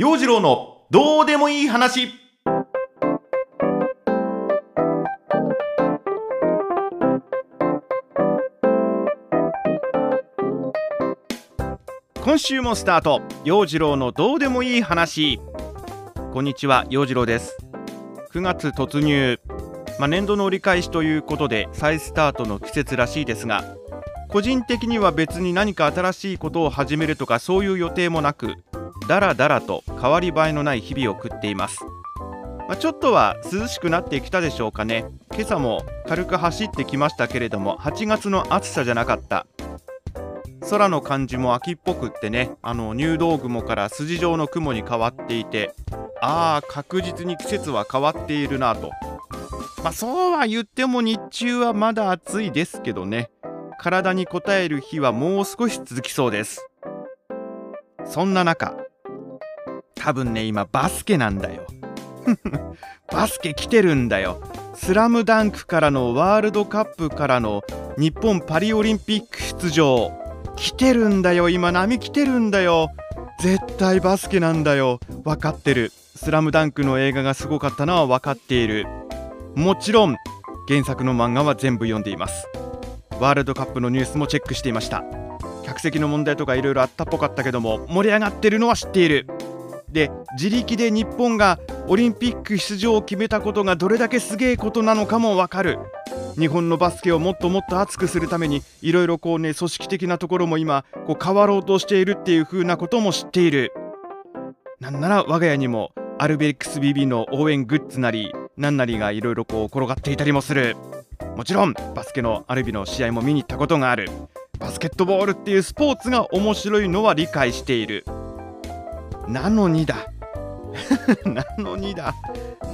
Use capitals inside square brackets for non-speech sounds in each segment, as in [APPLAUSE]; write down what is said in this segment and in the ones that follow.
陽次郎のどうでもいい話。今週もスタート。陽次郎のどうでもいい話。こんにちは陽次郎です。9月突入。まあ、年度の折り返しということで再スタートの季節らしいですが個人的には別に何か新しいことを始めるとかそういう予定もなくだらだらと変わり映えのない日々を送っています、まあ、ちょっとは涼しくなってきたでしょうかね。今朝も軽く走ってきましたけれども8月の暑さじゃなかった。空の感じも秋っぽくってねあの入道雲から筋状の雲に変わっていてああ確実に季節は変わっているなと。まあそうは言っても日中はまだ暑いですけどね。体に応える日はもう少し続きそうです。そんな中多分ね今バスケなんだよ。[LAUGHS] バスケ来てるんだよ。スラムダンクからのワールドカップからの日本パリオリンピック出場。来てるんだよ。今波来てるんだよ。絶対バスケなんだよ。分かってる。スラムダンクの映画がすごかったのは分かっている。もちろん原作の漫画は全部読んでいます。ワールドカップのニュースもチェックしていました。客席の問題とかいろいろあったっぽかったけども盛り上がってるのは知っている。で自力で日本がオリンピック出場を決めたことがどれだけすげえことなのかもわかる。日本のバスケをもっともっと熱くするためにいろいろこうね組織的なところも今こう変わろうとしているっていう風なことも知っている。なんなら我が家にもアルベックス BB の応援グッズなり何なりがいろいろこう転がっていたりもする。もちろんバスケのアルビの試合も見に行ったことがある。バスケットボールっていうスポーツが面白いのは理解している。なのにだ。[LAUGHS] なのにだ。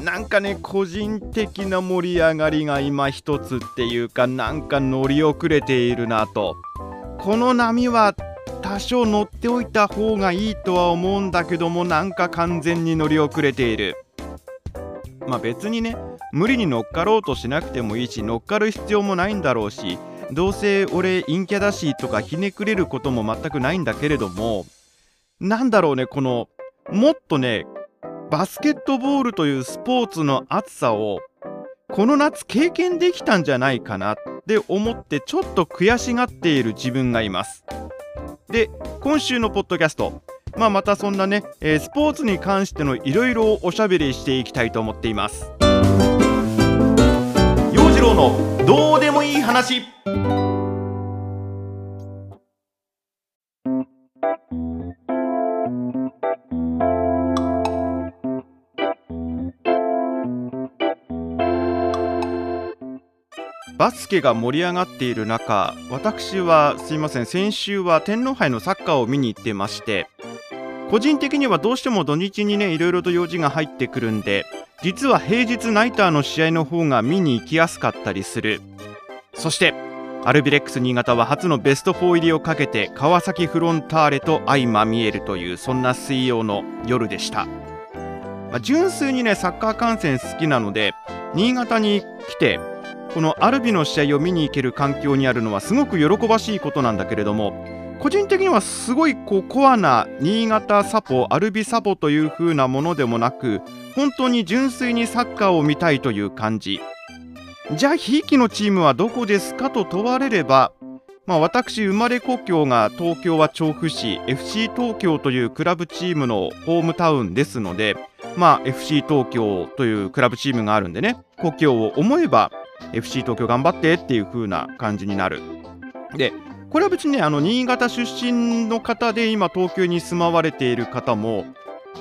なんかね個人的な盛り上がりが今一つっていうかなんか乗り遅れているなと。この波は多少乗っておいた方がいいとは思うんだけどもなんか完全に乗り遅れている。まあ別にね無理に乗っかろうとしなくてもいいし乗っかる必要もないんだろうしどうせ俺陰キャだしとかひねくれることも全くないんだけれどもなんだろうねこのもっとねバスケットボールというスポーツの熱さをこの夏経験できたんじゃないかなって思ってちょっと悔しがっている自分がいます。で今週のポッドキャストまあ、またそんなね、えー、スポーツに関してのいろいろおしゃべりしていきたいと思っています。陽次郎のどうでもいい話。バスケが盛り上がっている中私はすいません先週は天皇杯のサッカーを見に行ってまして個人的にはどうしても土日にねいろいろと用事が入ってくるんで実は平日ナイターの試合の方が見に行きやすかったりする。そしてアルビレックス新潟は初のベスト4入りをかけて川崎フロンターレと相まみえるというそんな水曜の夜でした、まあ、純粋にねサッカー観戦好きなので新潟に来てこのアルビの試合を見に行ける環境にあるのはすごく喜ばしいことなんだけれども個人的にはすごいこうコアな新潟サポアルビサポという風なものでもなく本当に純粋にサッカーを見たいという感じ。じゃあひいきのチームはどこですかと問われればまあ、私生まれ故郷が東京は調布市 FC 東京というクラブチームのホームタウンですので、まあ、FC 東京というクラブチームがあるんでね故郷を思えば FC 東京頑張ってっていう風な感じになる。でこれは別にねあの新潟出身の方で今東京に住まわれている方も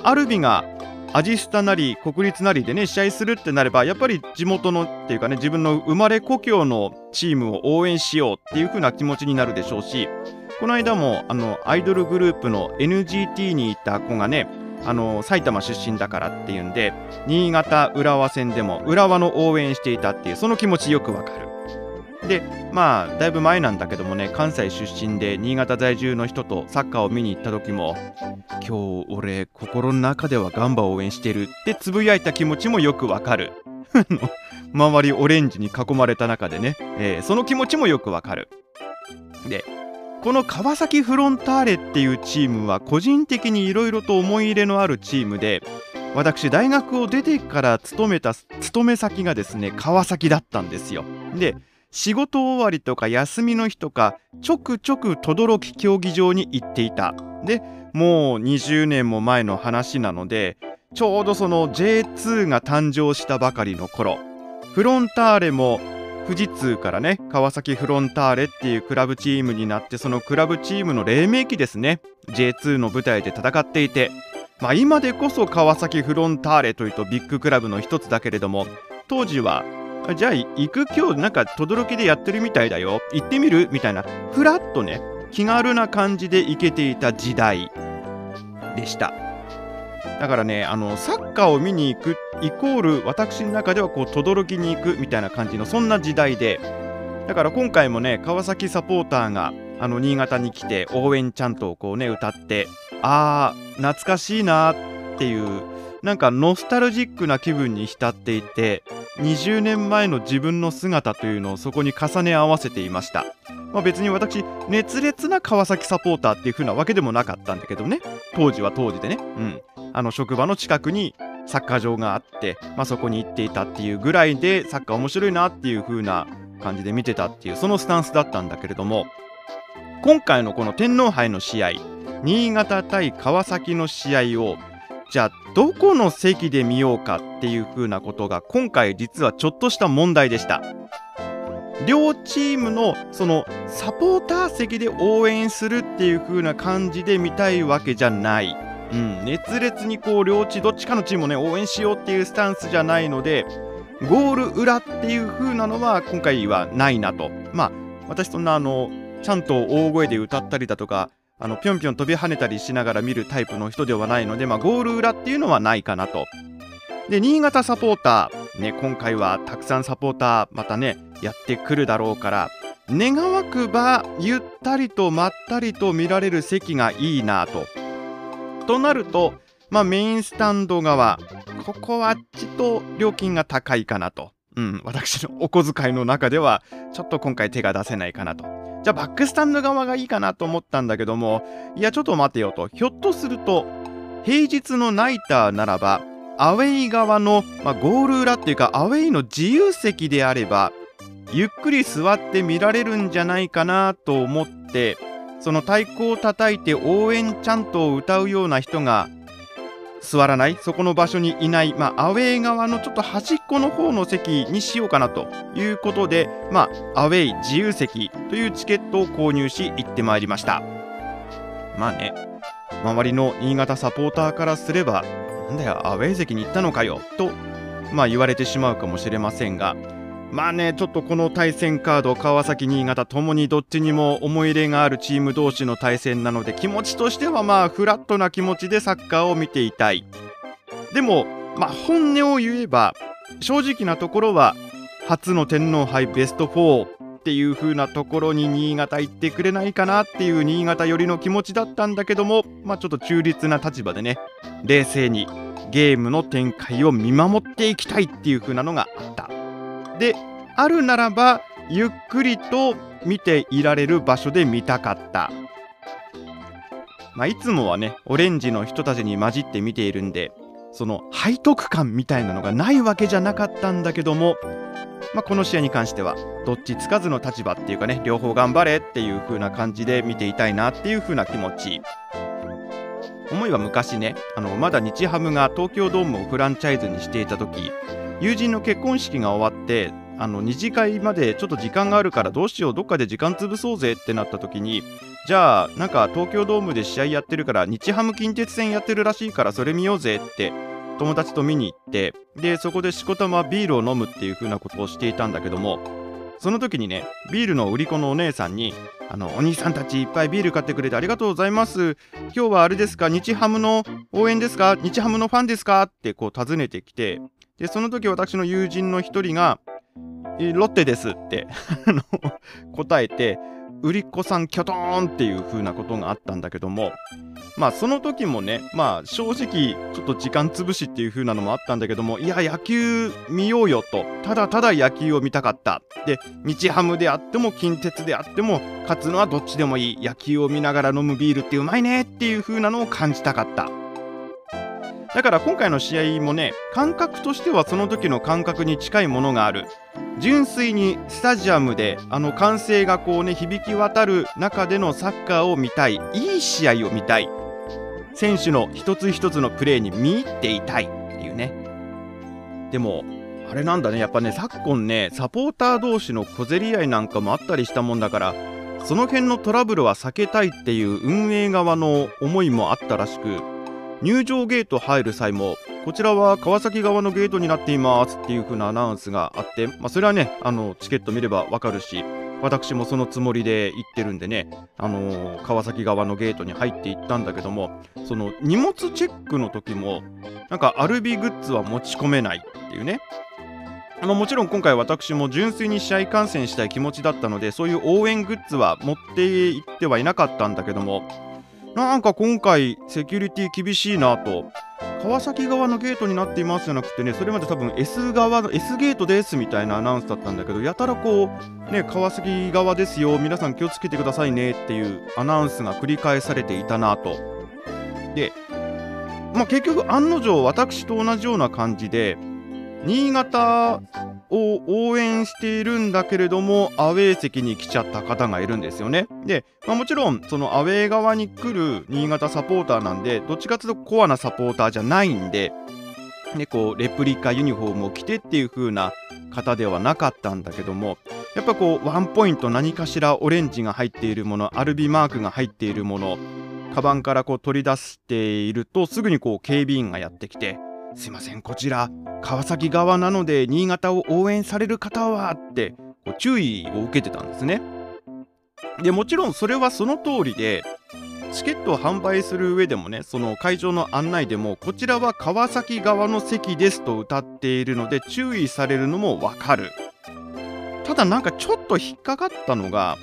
アルビがアジスタなり国立なりでね試合するってなればやっぱり地元のっていうかね自分の生まれ故郷のチームを応援しようっていう風な気持ちになるでしょうしこの間もあのアイドルグループの NGT にいた子がねあの埼玉出身だからっていうんで新潟浦和戦でも浦和の応援していたっていうその気持ちよくわかる。でまあだいぶ前なんだけどもね関西出身で新潟在住の人とサッカーを見に行った時も今日俺心の中ではガンバを応援してるってつぶやいた気持ちもよくわかる [LAUGHS] 周りオレンジに囲まれた中でね、えー、その気持ちもよくわかるでこの川崎フロンターレっていうチームは個人的にいろいろと思い入れのあるチームで私大学を出てから勤めた勤め先がですね川崎だったんですよ。で仕事終わりとか休みの日とかちょくちょく轟競技場に行っていた。でもう20年も前の話なのでちょうどその J2 が誕生したばかりの頃フロンターレも富士通からね川崎フロンターレっていうクラブチームになってそのクラブチームの黎明期ですね。J2 の舞台で戦っていてまあ今でこそ川崎フロンターレというとビッグクラブの一つだけれども当時はじゃあ行く今日なんか轟でやってるみたいだよ。行ってみる？みたいなふらっとね気軽な感じで行けていた時代でした。だからねあのサッカーを見に行くイコール私の中ではこう轟に行くみたいな感じのそんな時代でだから今回もね川崎サポーターがあの新潟に来て応援ちゃんとこうね歌ってあー懐かしいなっていうなんかノスタルジックな気分に浸っていて20年前の自分の姿というのをそこに重ね合わせていました、まあ、別に私熱烈な川崎サポーターっていう風なわけでもなかったんだけどね。当時は当時でね。うん。あの職場の近くにサッカー場があって、まあ、そこに行っていたっていうぐらいでサッカー面白いなっていう風な感じで見てたっていうそのスタンスだったんだけれども今回のこの天皇杯の試合新潟対川崎の試合をじゃあどこの席で見ようかっていう風なことが今回実はちょっとした問題でした。両チームのそのサポーター席で応援するっていう風な感じで見たいわけじゃない。うん、熱烈にこう両チどっちかのチームをね応援しようっていうスタンスじゃないのでゴール裏っていう風なのは今回はないなとまあ私そんなあのちゃんと大声で歌ったりだとかあのぴょんぴょん飛び跳ねたりしながら見るタイプの人ではないので、まあ、ゴール裏っていうのはないかなと。で新潟サポーター、ね、今回はたくさんサポーターまたねやってくるだろうから願わくばゆったりとまったりと見られる席がいいなと。となると、まあ、メインスタンド側ここはちと料金が高いかなと。うん、私のお小遣いの中ではちょっと今回手が出せないかなと。じゃあバックスタンド側がいいかなと思ったんだけども、いやちょっと待てよと。ひょっとすると、平日のナイターならば、アウェイ側の、まあ、ゴール裏っていうか、アウェイの自由席であれば、ゆっくり座って見られるんじゃないかなと思って、その太鼓を叩いて応援ちゃんと歌うような人が座らないそこの場所にいない、まあ、アウェー側のちょっと端っこの方の席にしようかなということで、まあ、アウェイ自由席というチケットを購入し行ってまいりました。まあね周りの新潟サポーターからすればなんだよアウェー席に行ったのかよと、まあ、言われてしまうかもしれませんがまあね、ちょっとこの対戦カード、川崎、新潟ともにどっちにも思い入れがあるチーム同士の対戦なので、気持ちとしてはまあ、フラットな気持ちでサッカーを見ていたい。でも、まあ、本音を言えば、正直なところは、初の天皇杯ベスト4っていう風なところに新潟行ってくれないかなっていう新潟寄りの気持ちだったんだけども、まあ、ちょっと中立な立場でね、冷静にゲームの展開を見守っていきたいっていう風なのがあった。であるならばゆっくりと見ていられる場所で見たかった、まあ、いつもはねオレンジの人たちに混じって見ているんでその背徳感みたいなのがないわけじゃなかったんだけども、まあ、この試合に関してはどっちつかずの立場っていうかね両方頑張れっていう風な感じで見ていたいなっていう風な気持ち。思いは昔ねあのまだ日ハムが東京ドームをフランチャイズにしていた時友人の結婚式が終わってあの二次会までちょっと時間があるからどうしようどっかで時間潰そうぜってなった時にじゃあなんか東京ドームで試合やってるから日ハム近鉄戦やってるらしいからそれ見ようぜって友達と見に行ってでそこでしこたまビールを飲むっていう風なことをしていたんだけどもその時にねビールの売り子のお姉さんに「あのお兄さんたちいっぱいビール買ってくれてありがとうございます。今日はあれですか？日ハムの応援ですか？日ハムのファンですか?」ってこう尋ねてきてで、その時私の友人の一人が、ロッテですって [LAUGHS] 答えて、売り子さんキョトーンっていう風なことがあったんだけどもまあその時もねまあ正直ちょっと時間潰しっていう風なのもあったんだけどもいや野球見ようよとただただ野球を見たかったで日ハムであっても近鉄であっても勝つのはどっちでもいい。野球を見ながら飲むビールってうまいねっていう風なのを感じたかった。だから今回の試合もね感覚としてはその時の感覚に近いものがある。純粋にスタジアムであの歓声がこうね響き渡る中でのサッカーを見たい。いい試合を見たい。選手の一つ一つのプレーに見入っていたいっていうね。でもあれなんだね。やっぱね昨今ねサポーター同士の小競り合いなんかもあったりしたもんだからその辺のトラブルは避けたいっていう運営側の思いもあったらしく入場ゲート入る際もこちらは川崎側のゲートになっていますっていう風なアナウンスがあって、まあ、それはねあのチケット見ればわかるし私もそのつもりで行ってるんでね、あのー、川崎側のゲートに入っていったんだけどもその荷物チェックの時もなんかアルビグッズは持ち込めないっていうね。まあ、もちろん今回私も純粋に試合観戦したい気持ちだったのでそういう応援グッズは持って行ってはいなかったんだけどもなんか今回セキュリティ厳しいなと。川崎側のゲートになっていますじゃなくてねそれまで多分 S 側の S ゲートですみたいなアナウンスだったんだけどやたらこうね川崎側ですよ皆さん気をつけてくださいねっていうアナウンスが繰り返されていたなと。でまあ結局案の定私と同じような感じで新潟を応援しているんだけれどもアウェー席に来ちゃった方がいるんですよね。で、まあ、もちろんそのアウェー側に来る新潟サポーターなんでどっちかというとコアなサポーターじゃないんで、ね、こうレプリカユニフォームを着てっていう風な方ではなかったんだけどもやっぱこうワンポイント何かしらオレンジが入っているものアルビマークが入っているものカバンからこう取り出しているとすぐにこう警備員がやってきてすいませんこちら川崎側なので新潟を応援される方はってこう注意を受けてたんですね。でもちろんそれはその通りでチケットを販売する上でもねその会場の案内でもこちらは川崎側の席ですと歌っているので注意されるのもわかる。ただなんかちょっと引っかかったのが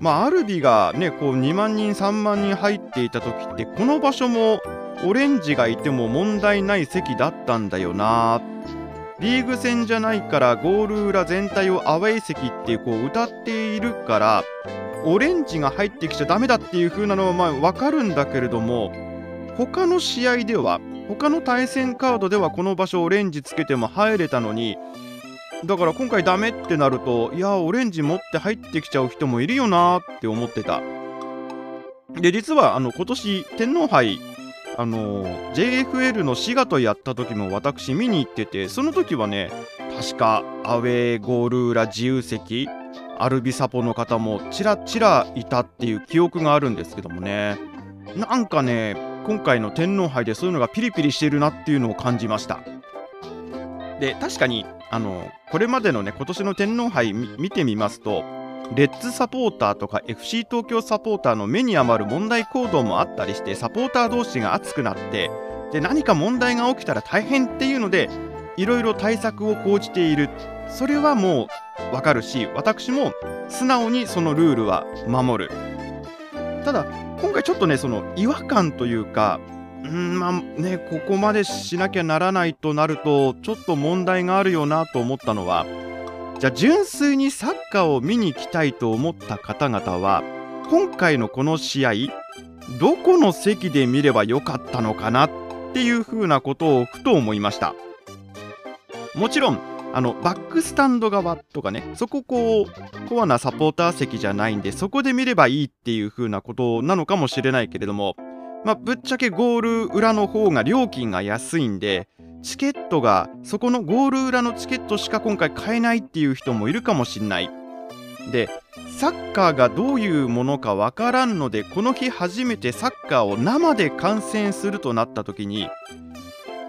まあアルビがねこう2万人3万人入っていた時ってこの場所もオレンジがいても問題ない席だったんだよな。リーグ戦じゃないからゴール裏全体をアウェイ席ってこう歌っているからオレンジが入ってきちゃダメだっていう風なのはまあ分かるんだけれども他の試合では他の対戦カードではこの場所オレンジつけても入れたのにだから今回ダメってなるといやオレンジ持って入ってきちゃう人もいるよなって思ってた。で実はあの今年天皇杯あの JFL の滋賀とやった時も私見に行っててその時はね確かアウェーゴール裏自由席アルビサポの方もちらちらいたっていう記憶があるんですけどもね。なんかね今回の天皇杯でそういうのがピリピリしてるなっていうのを感じました。で確かにあのこれまでのね今年の天皇杯見てみますとレッツサポーターとか FC 東京サポーターの目に余る問題行動もあったりしてサポーター同士が熱くなってで何か問題が起きたら大変っていうのでいろいろ対策を講じている。それはもうわかるし私も素直にそのルールは守る。ただ今回ちょっとねその違和感というかうんまあねここまでしなきゃならないとなるとちょっと問題があるよなと思ったのはじゃあ純粋にサッカーを見に行きたいと思った方々は今回のこの試合どこの席で見ればよかったのかなっていうふうなことをふと思いました。もちろんあのバックスタンド側とかねそここうコアなサポーター席じゃないんでそこで見ればいいっていう風なことなのかもしれないけれどもまあぶっちゃけゴール裏の方が料金が安いんでチケットがそこのゴール裏のチケットしか今回買えないっていう人もいるかもしんない。でサッカーがどういうものかわからんのでこの日初めてサッカーを生で観戦するとなった時に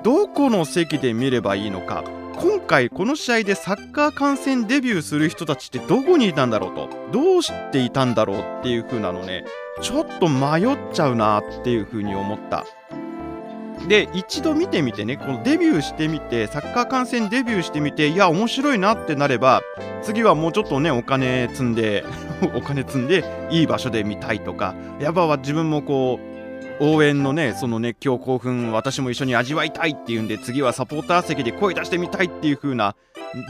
どこの席で見ればいいのか今回この試合でサッカー観戦デビューする人たちってどこにいたんだろうとどうしていたんだろうっていう風なのねちょっと迷っちゃうなっていう風に思った。で一度見てみてねこのデビューしてみてサッカー観戦デビューしてみていや面白いなってなれば次はもうちょっとねお金積んで [LAUGHS] お金積んでいい場所で見たいとかやっぱ自分もこう応援のねその熱狂興奮私も一緒に味わいたいっていうんで次はサポーター席で声出してみたいっていう風な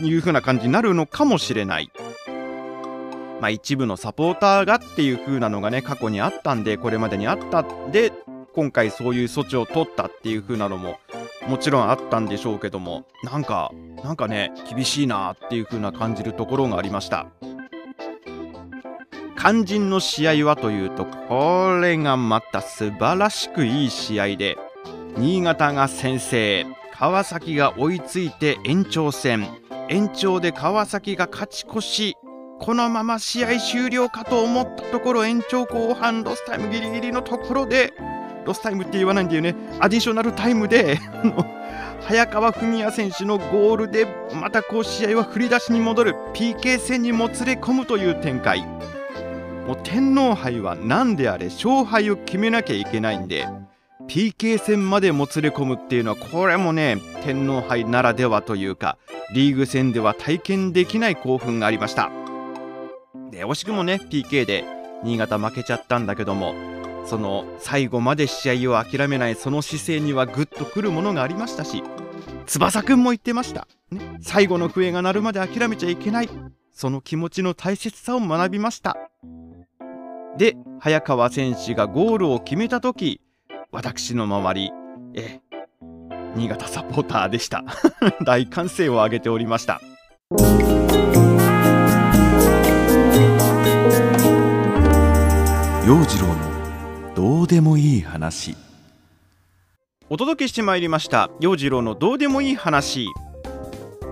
いう風な感じになるのかもしれない。まあ一部のサポーターがっていう風なのがね過去にあったんでこれまでにあった。で今回そういう措置を取ったっていう風なのももちろんあったんでしょうけどもなんかなんかね厳しいなっていう風な感じるところがありました。肝心の試合はというとこれがまた素晴らしくいい試合で新潟が先制川崎が追いついて延長戦。延長で川崎が勝ち越しこのまま試合終了かと思ったところ延長後半ロスタイムギリギリのところでロスタイムって言わないんだよね。アディショナルタイムで [LAUGHS] 早川史哉選手のゴールでまたこう試合は振り出しに戻る。PK 戦にもつれ込むという展開。もう天皇杯は何であれ勝敗を決めなきゃいけないんで PK 戦までもつれ込むっていうのはこれもね天皇杯ならではというかリーグ戦では体験できない興奮がありました。で惜しくもね PK で新潟負けちゃったんだけどもその最後まで試合を諦めないその姿勢にはぐっとくるものがありましたし翼くんも言ってました、ね、最後の笛が鳴るまで諦めちゃいけない。その気持ちの大切さを学びました。で早川選手がゴールを決めた時私の周りえ新潟サポーターでした。[LAUGHS] 大歓声を上げておりました。陽次郎のどうでもいい話。お届けしてまいりました陽次郎のどうでもいい話。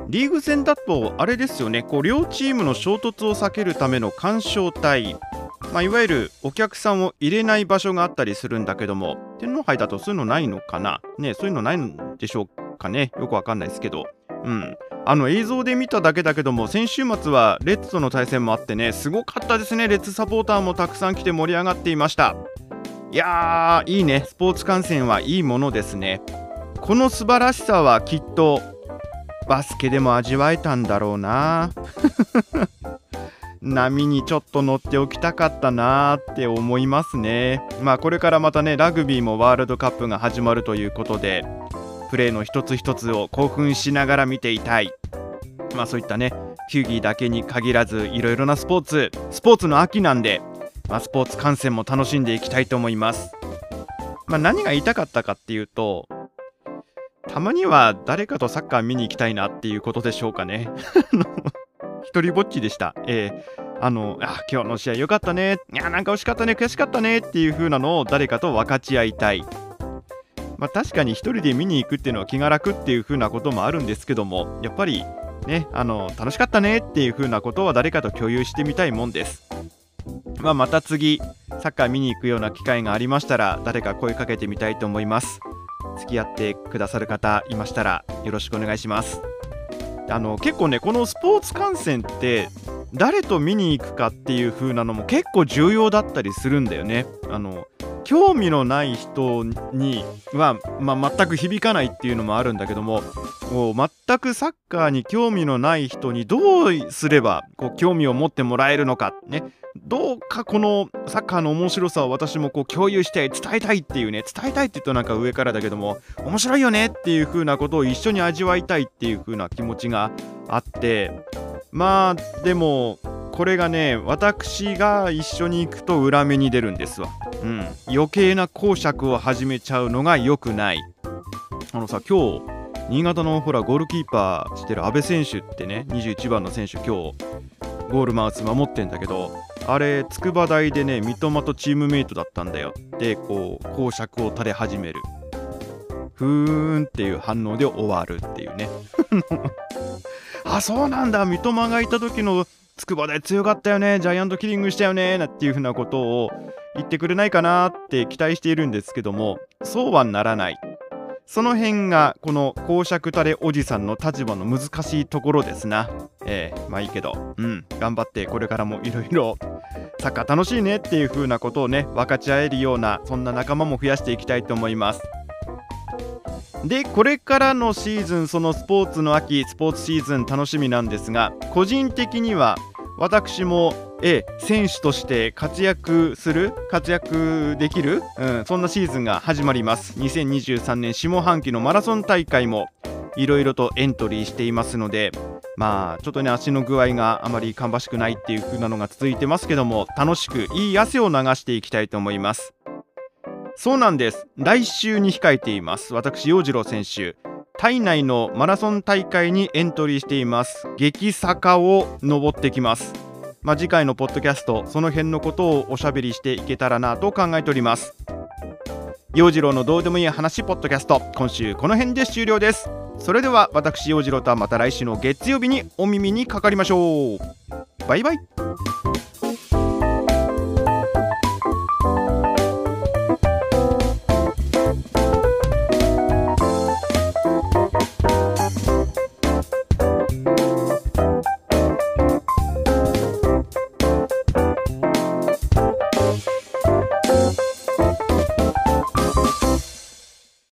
リーグ戦だとあれですよね。こう両チームの衝突を避けるための干渉帯まあ、いわゆるお客さんを入れない場所があったりするんだけども。天皇杯だとそういうのないのかな。ねそういうのないんでしょうかね。よくわかんないですけど。うん。あの映像で見ただけだけども先週末はレッツとの対戦もあってねすごかったですね。レッツサポーターもたくさん来て盛り上がっていました。いやーいいね。スポーツ観戦はいいものですね。この素晴らしさはきっとバスケでも味わえたんだろうな。[LAUGHS] 波にちょっと乗っておきたかったなーって思いますね。まあこれからまたねラグビーもワールドカップが始まるということでプレーの一つ一つを興奮しながら見ていたい。まあそういったね球技だけに限らずいろいろなスポーツスポーツの秋なんで、まあ、スポーツ観戦も楽しんでいきたいと思いますまあ何が言いたかったかっていうとたまには誰かとサッカー見に行きたいなっていうことでしょうかね [LAUGHS] 一人ぼっちでした。えー、あの、あ、今日の試合良かったね。いや、なんか惜しかったね、悔しかったねっていう風なのを誰かと分かち合いたい。まあ、確かに1人で見に行くっていうのは気が楽っていう風なこともあるんですけどもやっぱりねあの楽しかったねっていう風なことは誰かと共有してみたいもんです、まあ、また次サッカー見に行くような機会がありましたら誰か声かけてみたいと思います。付き合ってくださる方いましたらよろしくお願いします。あの結構ねこのスポーツ観戦って誰と見に行くかっていう風なのも結構重要だったりするんだよね。あの興味のない人には、まあ、全く響かないっていうのもあるんだけどももう全くサッカーに興味のない人にどうすればこう興味を持ってもらえるのかね。どうかこのサッカーの面白さを私もこう共有して伝えたいっていうね伝えたいって言うとなんか上からだけども面白いよねっていう風なことを一緒に味わいたいっていう風な気持ちがあってまあでもこれがね私が一緒に行くと裏目に出るんですわ、うん、余計な講釈を始めちゃうのが良くない。あのさ今日新潟のほらゴールキーパーしてる阿部選手ってね21番の選手今日ゴールマウス守ってんだけどあれ筑波大でね三笘とチームメイトだったんだよ。でこう講釈を垂れ始める。ふーんっていう反応で終わるっていうね。[LAUGHS] あそうなんだ。三笘がいた時の筑波大強かったよね。ジャイアントキリングしたよね。なんていうふうなことを言ってくれないかなって期待しているんですけどもそうはならない。その辺がこの公爵タレおじさんの立場の難しいところですな。ええー、まあいいけど。うん。頑張ってこれからもいろいろサッカー楽しいねっていう風なことをね分かち合えるようなそんな仲間も増やしていきたいと思います。でこれからのシーズンそのスポーツの秋スポーツシーズン楽しみなんですが個人的には私もえ選手として活躍する活躍できる、うん、そんなシーズンが始まります。2023年下半期のマラソン大会もいろいろとエントリーしていますのでまあちょっとね足の具合があまり芳しくないっていう風なのが続いてますけども楽しくいい汗を流していきたいと思います。そうなんです。来週に控えています。私洋次郎選手体内のマラソン大会にエントリーしています。激坂を登ってきます。まあ、次回のポッドキャストその辺のことをおしゃべりしていけたらなと考えております。洋次郎のどうでもいい話ポッドキャスト今週この辺で終了です。それでは私洋次郎とはまた来週の月曜日にお耳にかかりましょう。バイバイ。